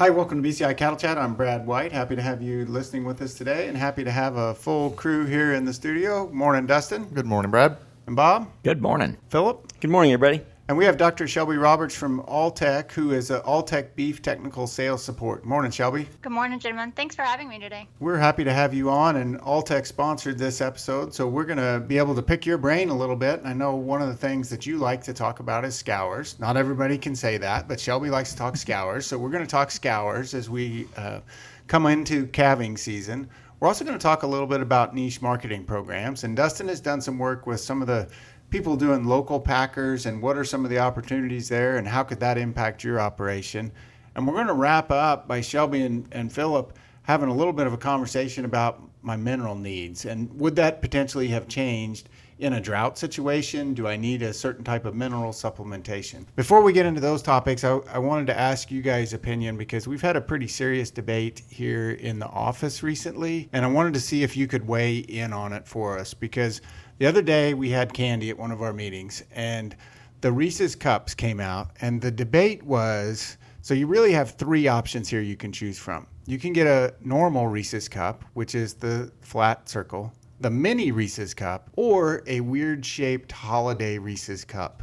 Hi, welcome to BCI Cattle Chat. I'm Brad White. Happy to have you listening with us today and happy to have a full crew here in the studio. Morning, Dustin. Good morning, Brad. And Bob. Good morning. Philip. Good morning, everybody. And we have Dr. Shelby Roberts from Alltech, who is a Alltech Beef Technical Sales Support. Morning, Shelby. Good morning, gentlemen. Thanks for having me today. We're happy to have you on, and Alltech sponsored this episode, so we're going to be able to pick your brain a little bit. I know one of the things that you like to talk about is scours. Not everybody can say that, but Shelby likes to talk scours, so we're going to talk scours as we uh, come into calving season. We're also going to talk a little bit about niche marketing programs, and Dustin has done some work with some of the people doing local packers and what are some of the opportunities there and how could that impact your operation. And we're going to wrap up by Shelby and, and Philip having a little bit of a conversation about my mineral needs and would that potentially have changed in a drought situation? Do I need a certain type of mineral supplementation? Before we get into those topics, I, I wanted to ask you guys' opinion because we've had a pretty serious debate here in the office recently, and I wanted to see if you could weigh in on it for us because the other day we had candy at one of our meetings and the Reese's cups came out and the debate was so you really have three options here you can choose from. You can get a normal Reese's cup, which is the flat circle, the mini Reese's cup, or a weird shaped holiday Reese's cup.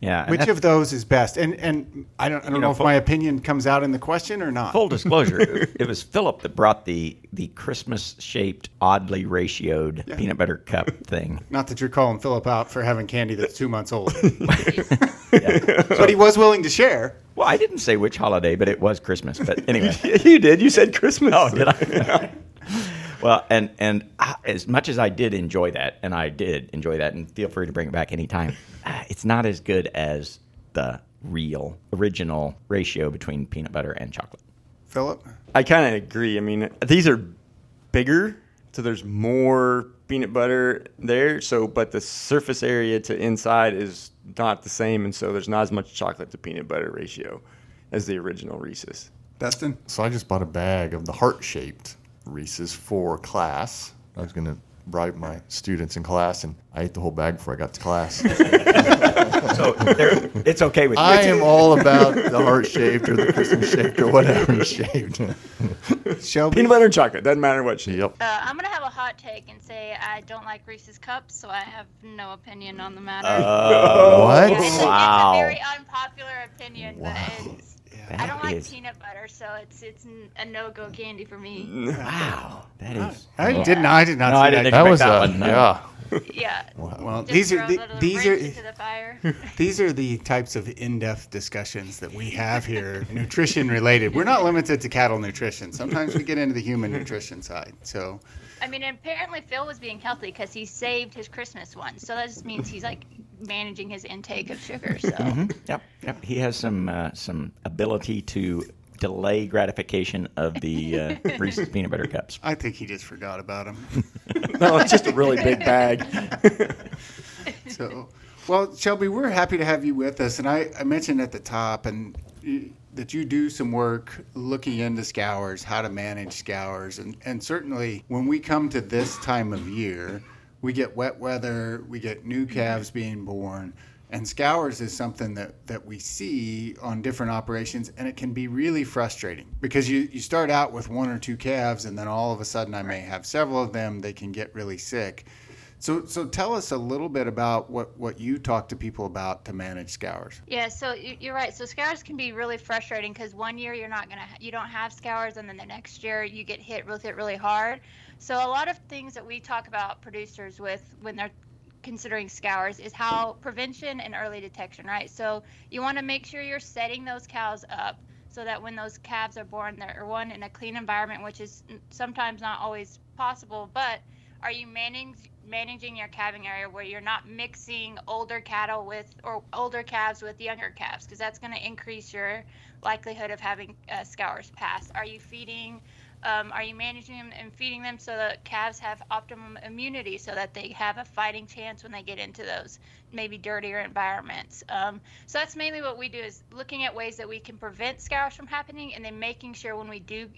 Yeah. Which of those is best? And and I don't I don't know, know, if full- my opinion comes out in the question or not. Full disclosure, it was Philip that brought the the Christmas shaped, oddly ratioed peanut butter cup thing. Not that you're calling Philip out for having candy that's two months old. but he was willing to share. Well, I didn't say which holiday, but it was Christmas. But anyway. you did. You said Christmas. Oh, did I? Well, and and as much as I did enjoy that, and I did enjoy that, and feel free to bring it back anytime. Uh, it's not as good as the real original ratio between peanut butter and chocolate. Philip? I kind of agree. I mean, these are bigger, so there's more peanut butter there. So, but the surface area to inside is not the same, and so there's not as much chocolate to peanut butter ratio as the original Reese's. Dustin? So I just bought a bag of the heart shaped Reese's for class. I was going to bribe my students in class, and I ate the whole bag before I got to class. So it's okay with I am all about the heart shaped or the Christmas shaped or whatever shaped. Shelby? Peanut butter and chocolate doesn't matter what shape. yep. Uh, I'm gonna have a hot take and say I don't like Reese's cups, so I have no opinion on the matter. Uh, What? It's, a, Wow. it's a very unpopular opinion, Wow. but it's, That I don't like is- peanut butter, so it's it's n- a no go candy for me. Wow, that is. I did not. I did not. No, see I didn't that. That was that uh, one, no. yeah. Yeah. Well, Just these are the, these are the fire. these are the types of in-depth discussions that we have here, nutrition related. We're not limited to cattle nutrition. Sometimes we get into the human nutrition side. So, I mean, apparently Phil was being healthy because he saved his Christmas one, so that just means he's like managing his intake of sugar. So. Yep, yep. He has some uh, some ability to delay gratification of the uh, Reese's peanut butter cups. I think he just forgot about them. No, it's just a really big bag. So, well, Shelby, we're happy to have you with us. And I, I mentioned at the top and y- that you do some work looking into scours, how to manage scours. And, and certainly when we come to this time of year, we get wet weather, we get new calves being born. And scours is something that, that we see on different operations, and it can be really frustrating because you, you start out with one or two calves, and then all of a sudden I may have several of them. They can get really sick. So, so tell us a little bit about what, what you talk to people about to manage scours. Yeah, so you- you're right. So scours can be really frustrating because one year you're not gonna, you don't have scours, and then the next year you get hit with it really hard. So a lot of things that we talk about producers with when they're considering scours is how prevention and early detection, right? So you want to make sure you're setting those cows up so that when those calves are born, they're one in a clean environment, which is sometimes not always possible. But are you managing managing your calving area where you're not mixing older cattle with or older calves with younger calves because that's going to increase your likelihood of having uh, scours pass? Are you feeding? Um, are you managing them and feeding them so that calves have optimum immunity so that they have a fighting chance when they get into those maybe dirtier environments? Um, so that's mainly what we do is looking at ways that we can prevent scours from happening and then making sure when we do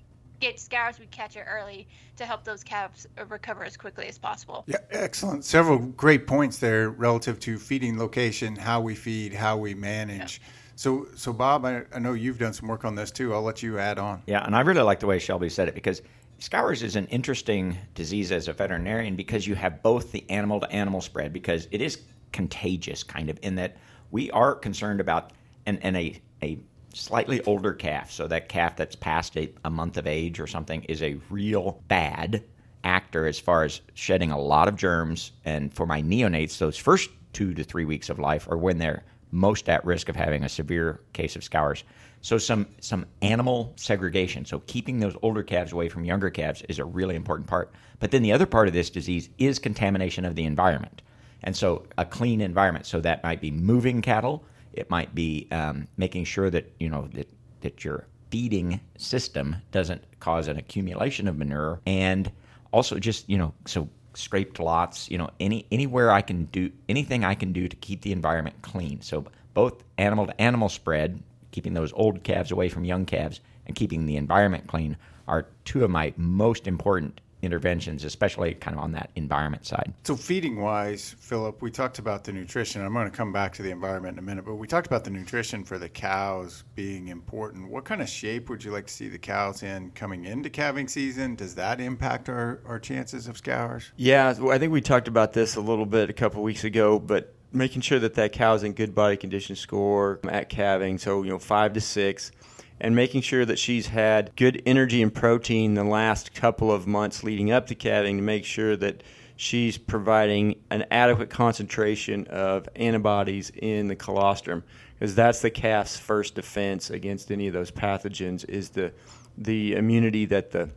get scours, we catch it early to help those calves recover as quickly as possible. Yeah, excellent. Several great points there relative to feeding location, how we feed, how we manage. So, so Bob, I, I know you've done some work on this too. I'll let you add on. Yeah, and I really like the way Shelby said it because scours is an interesting disease as a veterinarian because you have both the animal to animal spread because it is contagious, kind of, in that we are concerned about and, and a, a slightly older calf, so that calf that's past a, a month of age or something, is a real bad actor as far as shedding a lot of germs. And for my neonates, those first two to three weeks of life are when they're most at risk of having a severe case of scours. So some some animal segregation, so keeping those older calves away from younger calves is a really important part. But then the other part of this disease is contamination of the environment, and so a clean environment. So that might be moving cattle, it might be um, making sure that you know that that your feeding system doesn't cause an accumulation of manure, and also just you know so scraped lots, you know, any anywhere I can do anything I can do to keep the environment clean. So both animal to animal spread, keeping those old calves away from young calves, and keeping the environment clean are two of my most important interventions, especially kind of on that environment side. So, feeding wise, Philip, we talked about the nutrition. I'm going to come back to the environment in a minute, but we talked about the nutrition for the cows being important. What kind of shape would you like to see the cows in coming into calving season? Does that impact our, our chances of scours? Yeah, I think we talked about this a little bit a couple weeks ago, but making sure that that cow's in good body condition score at calving, so you know five to six and making sure that she's had good energy and protein the last couple of months leading up to calving to make sure that she's providing an adequate concentration of antibodies in the colostrum because that's the calf's first defense against any of those pathogens is the the immunity that the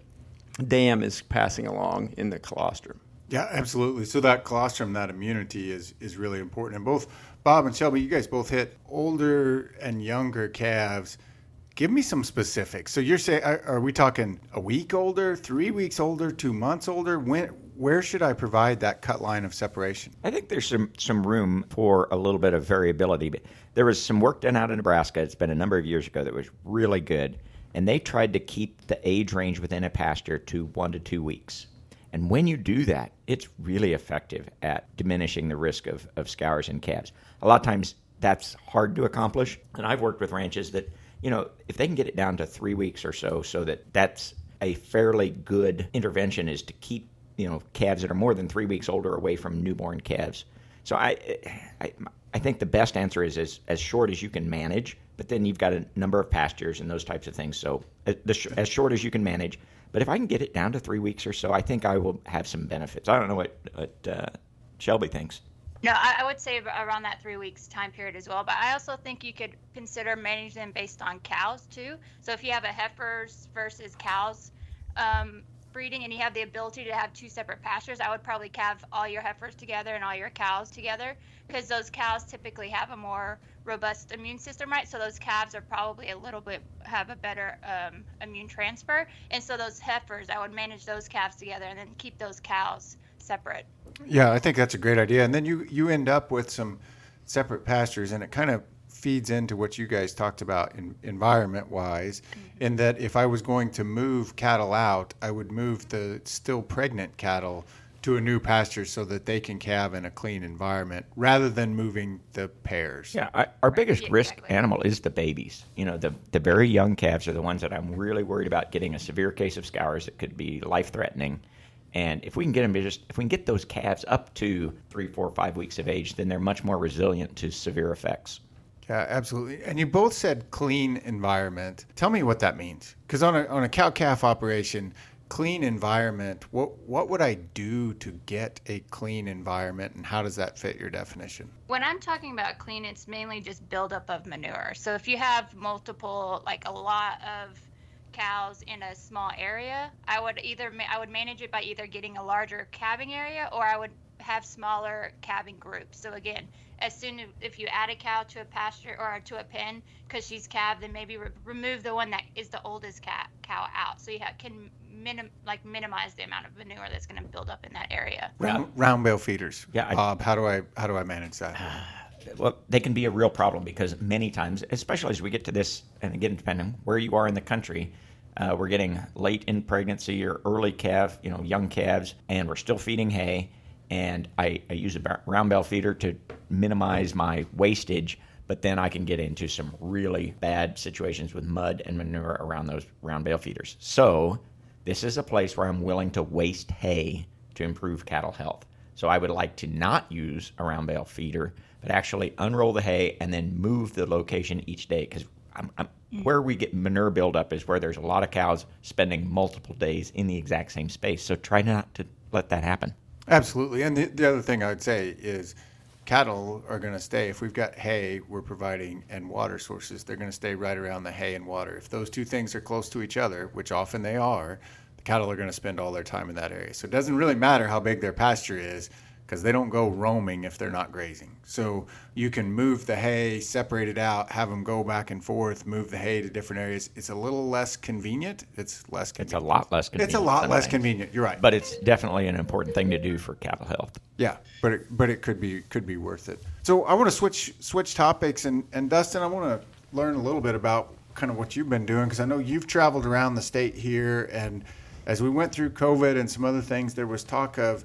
dam is passing along in the colostrum. Yeah, absolutely. So that colostrum, that immunity is is really important. And both Bob and Shelby, you guys both hit older and younger calves Give me some specifics. So you're saying, are, we talking a week older, three weeks older, two months older? When, where should I provide that cut line of separation? I think there's some some room for a little bit of variability. But there was some work done out in Nebraska. It's been a number of years ago that was really good, and they tried to keep the age range within a pasture to one to two weeks. And when you do that, it's really effective at diminishing the risk of, of scours in calves. A lot of times that's hard to accomplish, and I've worked with ranches that you know, if they can get it down to three weeks or so, so that that's a fairly good intervention is to keep you know calves that are more than three weeks older away from newborn calves. So I, I, I think the best answer is as, as short as you can manage, but then you've got a number of pastures and those types of things. So uh, as, as short as you can manage. But if I can get it down to three weeks or so, I think I will have some benefits. I don't know what, what uh, Shelby thinks. No, I, I, would say around that three weeks time period as well. But I also think you could consider managing them based on cows too. So if you have a heifers versus cows um, breeding and you have the ability to have two separate pastures, I would probably calve all your heifers together and all your cows together because those cows typically have a more robust immune system, right? So those calves are probably a little bit have a better um, immune transfer. And so those heifers, I would manage those calves together and then keep those cows separate. Yeah, I think that's a great idea. And then you you end up with some separate pastures, and it kind of feeds into what you guys talked about in, environment wise mm-hmm. in that if I was going to move cattle out, I would move the still pregnant cattle to a new pasture so that they can calve in a clean environment rather than moving the pairs. Yeah, I, our biggest risk animal is the babies. You know, the the very young calves are the ones that I'm really worried about getting a severe case of scours that could be life threatening. And if we can get them just if we can get those calves up to three, four, five weeks of age, then they're much more resilient to severe effects. Yeah, absolutely. And you both said clean environment. Tell me what that means. Because on a on a cow calf operation, clean environment. What what would I do to get a clean environment, and how does that fit your definition? When I'm talking about clean, it's mainly just buildup of manure. So if you have multiple, like a lot of cows in a small area, I would either I would manage it by either getting a larger calving area or I would have smaller calving groups. So again, as soon as if you add a cow to a pasture or to a pen because she's calved, then maybe re- remove the one that is the oldest cat, cow out, so you ha- can minim- like minimize the amount of manure that's going to build up in that area. Round, round bale feeders. Yeah, I, Bob. How do I how do I manage that? well, they can be a real problem because many times, especially as we get to this, and again, depending where you are in the country, uh, we're getting late in pregnancy or early calf, you know, young calves, and we're still feeding hay. And I, I use a round bale feeder to minimize my wastage. but then I can get into some really bad situations with mud and manure around those round bale feeders. So this is a place where I'm willing to waste hay to improve cattle health. So I would like to not use a round bale feeder, but actually unroll the hay and then move the location each day because I'm, I'm, mm. where we get manure buildup is where there's a lot of cows spending multiple days in the exact same space. So try not to let that happen. Absolutely. And the, the other thing I would say is cattle are going to stay. If we've got hay, we're providing and water sources, they're going to stay right around the hay and water. If those two things are close to each other, which often they are, the cattle are going to spend all their time in that area. So it doesn't really matter how big their pasture is because they don't go roaming if they're not grazing. So you can move the hay, separate it out, have them go back and forth, move the hay to different areas. It's a little less convenient. It's less convenient. It's a lot less convenient. It's a lot less convenient. You're right. But it's definitely an important thing to do for cattle health. Yeah, but it, but it could be could be worth it. So I want to switch switch topics and and Dustin, I want to learn a little bit about kind of what you've been doing because I know you've traveled around the state here, and as we went through COVID and some other things, there was talk of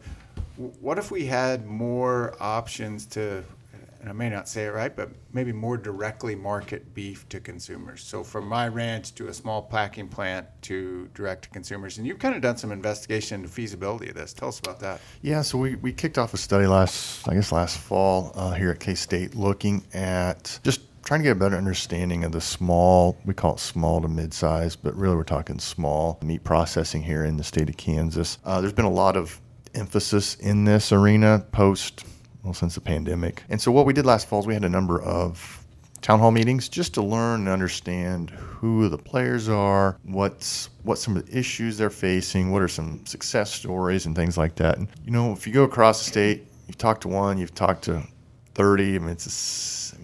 what if we had more options to. And I may not say it right, but maybe more directly market beef to consumers. So from my ranch to a small packing plant to direct to consumers. And you've kind of done some investigation into feasibility of this. Tell us about that. Yeah, so we, we kicked off a study last, I guess, last fall uh, here at K State looking at just trying to get a better understanding of the small, we call it small to mid size, but really we're talking small meat processing here in the state of Kansas. Uh, there's been a lot of emphasis in this arena post, well, since the pandemic. And so what we did last fall is we had a number of town hall meetings just to learn and understand who the players are, what's what some of the issues they're facing, what are some success stories and things like that. And you know, if you go across the state, you've talked to one, you've talked to 30, I mean, it's a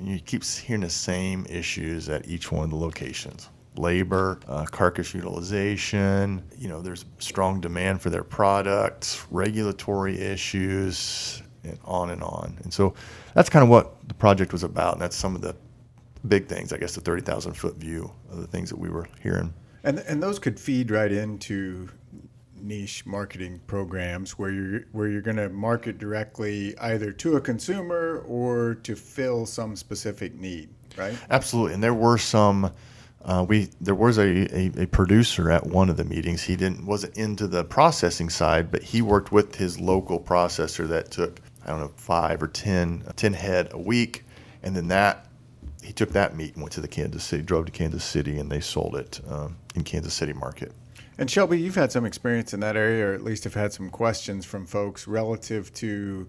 you keep hearing the same issues at each one of the locations. Labor, uh, carcass utilization, you know, there's strong demand for their products, regulatory issues, and on and on. And so that's kind of what the project was about. And that's some of the big things, I guess, the 30,000 foot view of the things that we were hearing. And and those could feed right into niche marketing programs where you're where you're going to market directly either to a consumer or to fill some specific need, right? Absolutely. And there were some. Uh, we there was a, a, a producer at one of the meetings. He didn't wasn't into the processing side, but he worked with his local processor that took I don't know five or 10, 10 head a week, and then that he took that meat and went to the Kansas City, drove to Kansas City, and they sold it um, in Kansas City market. And Shelby, you've had some experience in that area, or at least have had some questions from folks relative to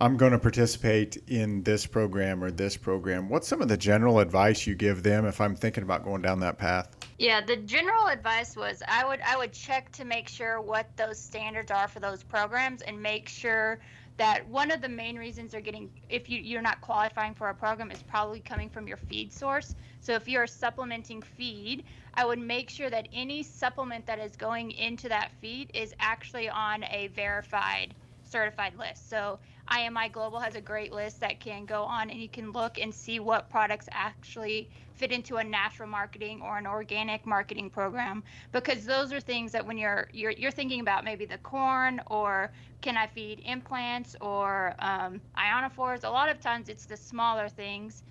I'm going to participate in this program or this program. What's some of the general advice you give them if I'm thinking about going down that path? Yeah, the general advice was I would I would check to make sure what those standards are for those programs and make sure that one of the main reasons they're getting if you, you're not qualifying for a program is probably coming from your feed source. So if you're supplementing feed, I would make sure that any supplement that is going into that feed is actually on a verified certified list. So IMI Global has a great list that can go on and you can look and see what products actually fit into a natural marketing or an organic marketing program. Because those are things that when you're you're, you're thinking about maybe the corn or can I feed implants or um, ionophores a lot of times it's the smaller things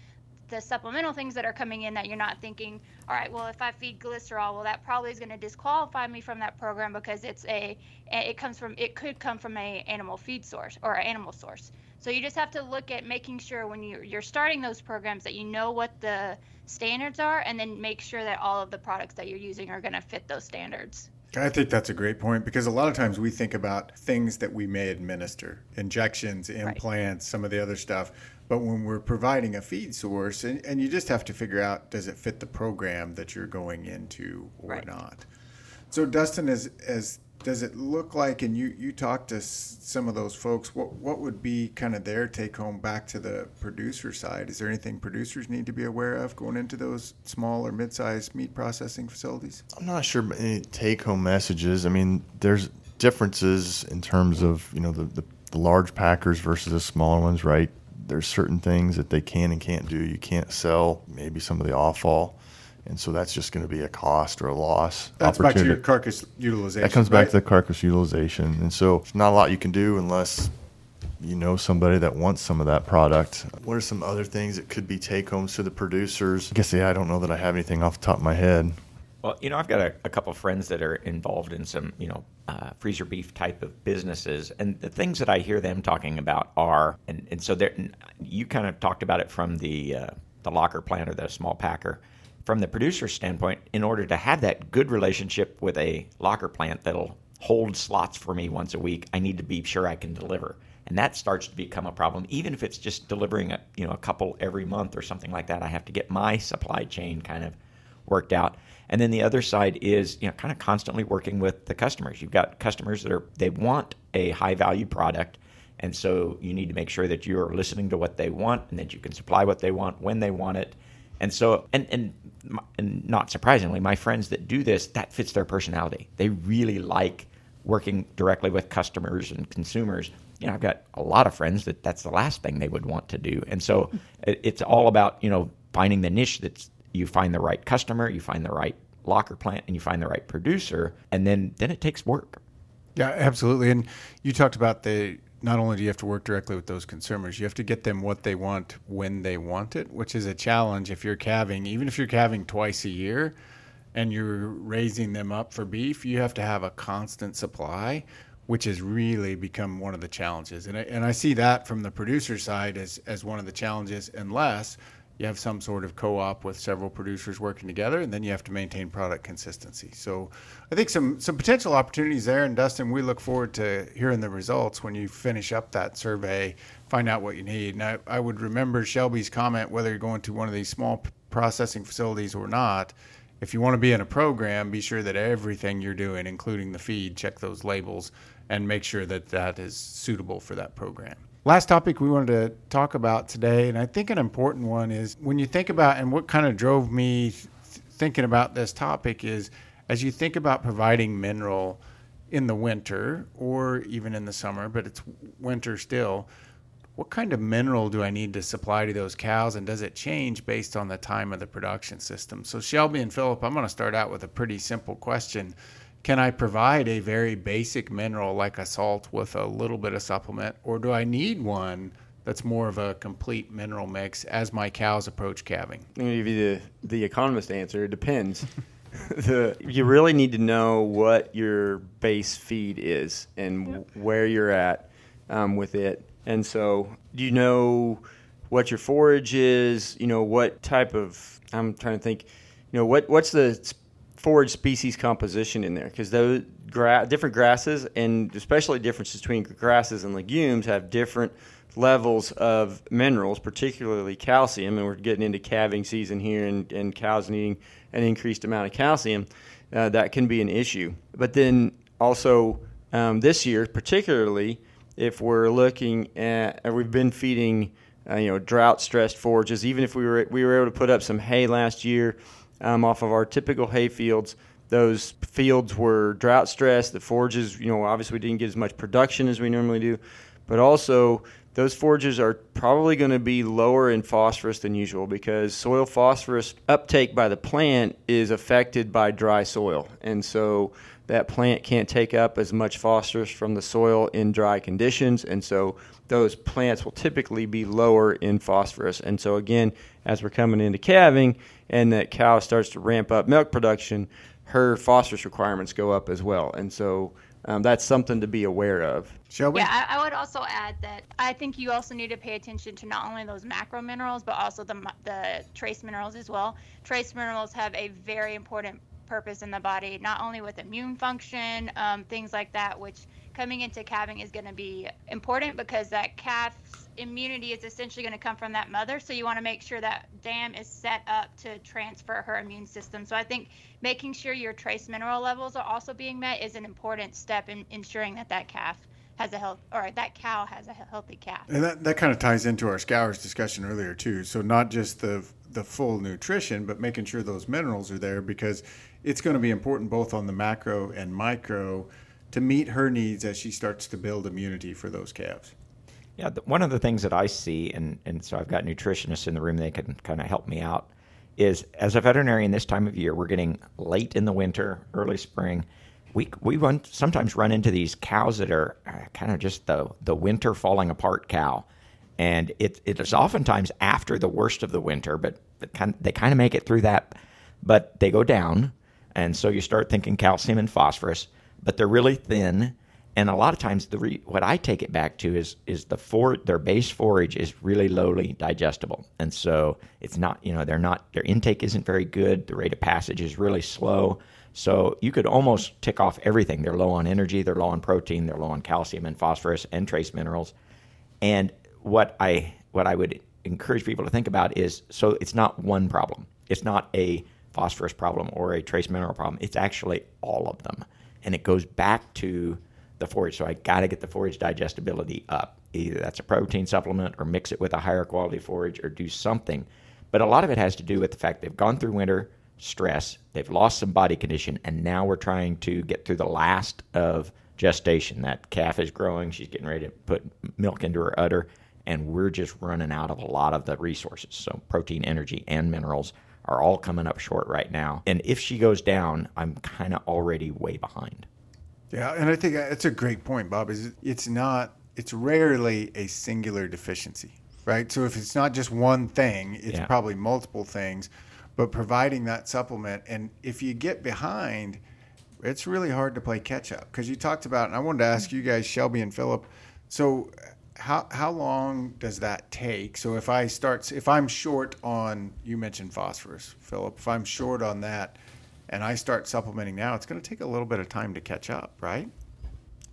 the supplemental things that are coming in that you're not thinking, all right, well, if I feed glycerol, well, that probably is going to disqualify me from that program because it's a, it comes from, it could come from a animal feed source or animal source. So you just have to look at making sure when you're, you're starting those programs that you know what the standards are and then make sure that all of the products that you're using are going to fit those standards. I think that's a great point because a lot of times we think about things that we may administer, injections, implants, some of the other stuff. But when we're providing a feed source, and, and you just have to figure out does it fit the program that you're going into or Right. not. So, Dustin, as, as does it look like, and you, you talked to some of those folks, what, what would be kind of their take home back to the producer side? Is there anything producers need to be aware of going into those small or mid sized meat processing facilities? I'm not sure any take home messages. I mean, there's differences in terms of, you know, the, the, the large packers versus the smaller ones, right? There's certain things that they can and can't do. You can't sell maybe some of the offal. And so that's just going to be a cost or a loss. That's back to your carcass utilization. That comes back to the carcass utilization. And so there's not a lot you can do unless you know somebody that wants some of that product. What are some other things that could be take homes to the producers? I guess, yeah, I don't know that I have anything off the top of my head. Well, you know, I've got a, a couple of friends that are involved in some, you know, uh, freezer beef type of businesses, and the things that I hear them talking about are, and, and so there, you kind of talked about it from the uh, the locker plant or the small packer. From the producer's standpoint, in order to have that good relationship with a locker plant that'll hold slots for me once a week, I need to be sure I can deliver, and that starts to become a problem. Even if it's just delivering a you know a couple every month or something like that, I have to get my supply chain kind of worked out. And then the other side is, you know, kind of constantly working with the customers. You've got customers that are they want a high value product, and so you need to make sure that you're listening to what they want and that you can supply what they want when they want it. And so, and and and not surprisingly, my friends that do this, that fits their personality. They really like working directly with customers and consumers. You know, I've got a lot of friends that that's the last thing they would want to do. And so, it's all about you know finding the niche that's you find the right customer, you find the right locker plant, and you find the right producer, and then then it takes work. Yeah, absolutely. And you talked about the not only do you have to work directly with those consumers, you have to get them what they want when they want it, which is a challenge if you're calving, even if you're calving twice a year and you're raising them up for beef, you have to have a constant supply, which has really become one of the challenges. And I, and I see that from the producer side as, as one of the challenges, unless you have some sort of co-op with several producers working together, and then you have to maintain product consistency. So, I think some some potential opportunities there. And Dustin, we look forward to hearing the results when you finish up that survey, find out what you need. And I, I would remember Shelby's comment whether you're going to one of these small processing facilities or not. If you want to be in a program, be sure that everything you're doing, including the feed, check those labels and make sure that that is suitable for that program. Last topic we wanted to talk about today, and I think an important one is when you think about, and what kind of drove me th- thinking about this topic is as you think about providing mineral in the winter or even in the summer, but it's winter still, what kind of mineral do I need to supply to those cows, and does it change based on the time of the production system? So, Shelby and Philip, I'm going to start out with a pretty simple question can I provide a very basic mineral like a salt with a little bit of supplement, or do I need one that's more of a complete mineral mix as my cows approach calving? I'm going to give you the, the economist answer. It depends. the, you really need to know what your base feed is and yep. where you're at um, with it. And so, do you know what your forage is? You know what type of? I'm trying to think. You know what what's the forage species composition in there because those gra- different grasses and especially differences between grasses and legumes have different levels of minerals, particularly calcium. And we're getting into calving season here, and, and cows needing an increased amount of calcium. Uh, that can be an issue. But then also um, this year, particularly if we're looking at, we've been feeding. Uh, you know, drought-stressed forages. Even if we were we were able to put up some hay last year, um, off of our typical hay fields. Those fields were drought stressed. The forages, you know, obviously we didn't get as much production as we normally do, but also those forages are probably going to be lower in phosphorus than usual because soil phosphorus uptake by the plant is affected by dry soil. And so that plant can't take up as much phosphorus from the soil in dry conditions. And so those plants will typically be lower in phosphorus. And so, again, as we're coming into calving and that cow starts to ramp up milk production, her phosphorus requirements go up as well. And so, um, that's something to be aware of. Shelby? Yeah, I, I, would also add that I think you also need to pay attention to not only those macro minerals, but also the, the trace minerals as well. Trace minerals have a very important purpose in the body, not only with immune function, um, things like that, which coming into calving is going to be important because that calf's immunity is essentially going to come from that mother. So you want to make sure that dam is set up to transfer her immune system. So I think making sure your trace mineral levels are also being met is an important step in ensuring that that calf has a health or that cow has a healthy calf. And that, that kind of ties into our scours discussion earlier too. So not just the the full nutrition, but making sure those minerals are there because it's going to be important both on the macro and micro to meet her needs as she starts to build immunity for those calves. Yeah, one of the things that I see, and, and so I've got nutritionists in the room, they can kind of help me out, is as a veterinarian this time of year, we're getting late in the winter, early spring. we we run, sometimes run into these cows that are uh, kind of just the the winter falling apart cow, and it it is oftentimes after the worst of the winter, but, kind they kind of make it through that, but they go down, and so you start thinking calcium and phosphorus, but they're really thin. And a lot of times, the re, what I take it back to is is the for their base forage is really lowly digestible, and so it's not you know they're not their intake isn't very good. The rate of passage is really slow, so you could almost tick off everything. They're low on energy, they're low on protein, they're low on calcium and phosphorus and trace minerals. And what I what I would encourage people to think about is so it's not one problem. It's not a phosphorus problem or a trace mineral problem. It's actually all of them, and it goes back to the forage. So I got to get the forage digestibility up. Either that's a protein supplement or mix it with a higher quality forage or do something. But a lot of it has to do with the fact they've gone through winter stress, they've lost some body condition, and now we're trying to get through the last of gestation. That calf is growing, she's getting ready to put milk into her udder, and we're just running out of a lot of the resources. So protein, energy, and minerals are all coming up short right now. And if she goes down, I'm kind of already way behind. Yeah, and I think uh, it's a great point, Bob. Is it's not it's rarely a singular deficiency, right? So if it's not just one thing, it's Yeah. probably multiple things. But providing that supplement, and if you get behind, it's really hard to play catch up because you talked about, and I wanted to ask you guys, Shelby and Philip. So uh, how how long does that take? So if I start, if I'm short on, you mentioned phosphorus, Philip. If I'm short on that, and I start supplementing now, it's going to take a little bit of time to catch up, right?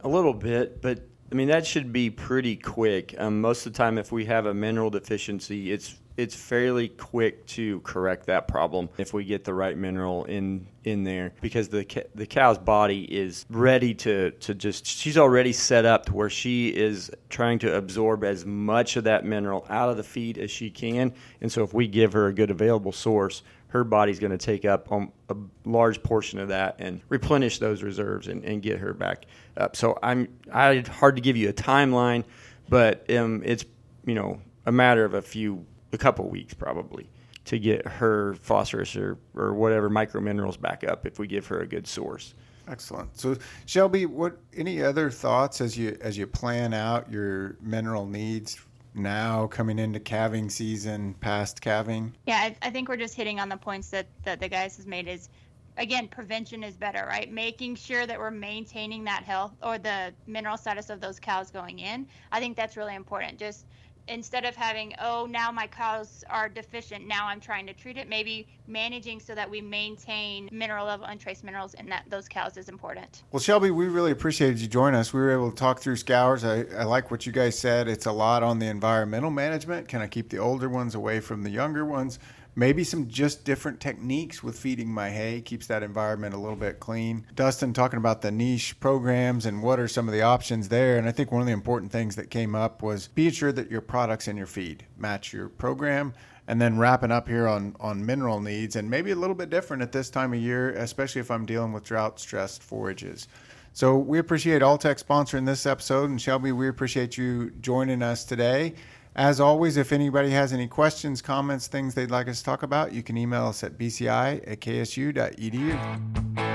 A little bit, but I mean that should be pretty quick. Um, most of the time, if we have a mineral deficiency, it's it's fairly quick to correct that problem if we get the right mineral in in there because the the cow's body is ready to to just she's already set up to where she is trying to absorb as much of that mineral out of the feed as she can and so if we give her a good available source her body's going to take up a large portion of that and replenish those reserves and, and get her back up. So I'm I hard to give you a timeline, but um, it's you know a matter of a few a couple weeks probably to get her phosphorus or, or whatever micro minerals back up if we give her a good source. Excellent. So, Shelby, what any other thoughts as you as you plan out your mineral needs now coming into calving season, past calving? Yeah, I, I think we're just hitting on the points that, that the guys has made is again, prevention is better, right? Making sure that we're maintaining that health or the mineral status of those cows going in. I think that's really important. Just instead of having, oh, now my cows are deficient, now I'm trying to treat it, maybe managing so that we maintain mineral level and trace minerals in that those cows is important. Well, Shelby, we really appreciated you joining us. We were able to talk through scours. I, I like what you guys said. It's a lot on the environmental management. Can I keep the older ones away from the younger ones? Maybe some just different techniques with feeding my hay keeps that environment a little bit clean. Dustin talking about the niche programs and what are some of the options there. And I think one of the important things that came up was be sure that your products in your feed match your program. And then wrapping up here on, on mineral needs and maybe a little bit different at this time of year, especially if I'm dealing with drought stressed forages. So we appreciate Alltech sponsoring this episode. And Shelby, we appreciate you joining us today. As always, if anybody has any questions, comments, things they'd like us to talk about, you can email us at bci at ksu.edu.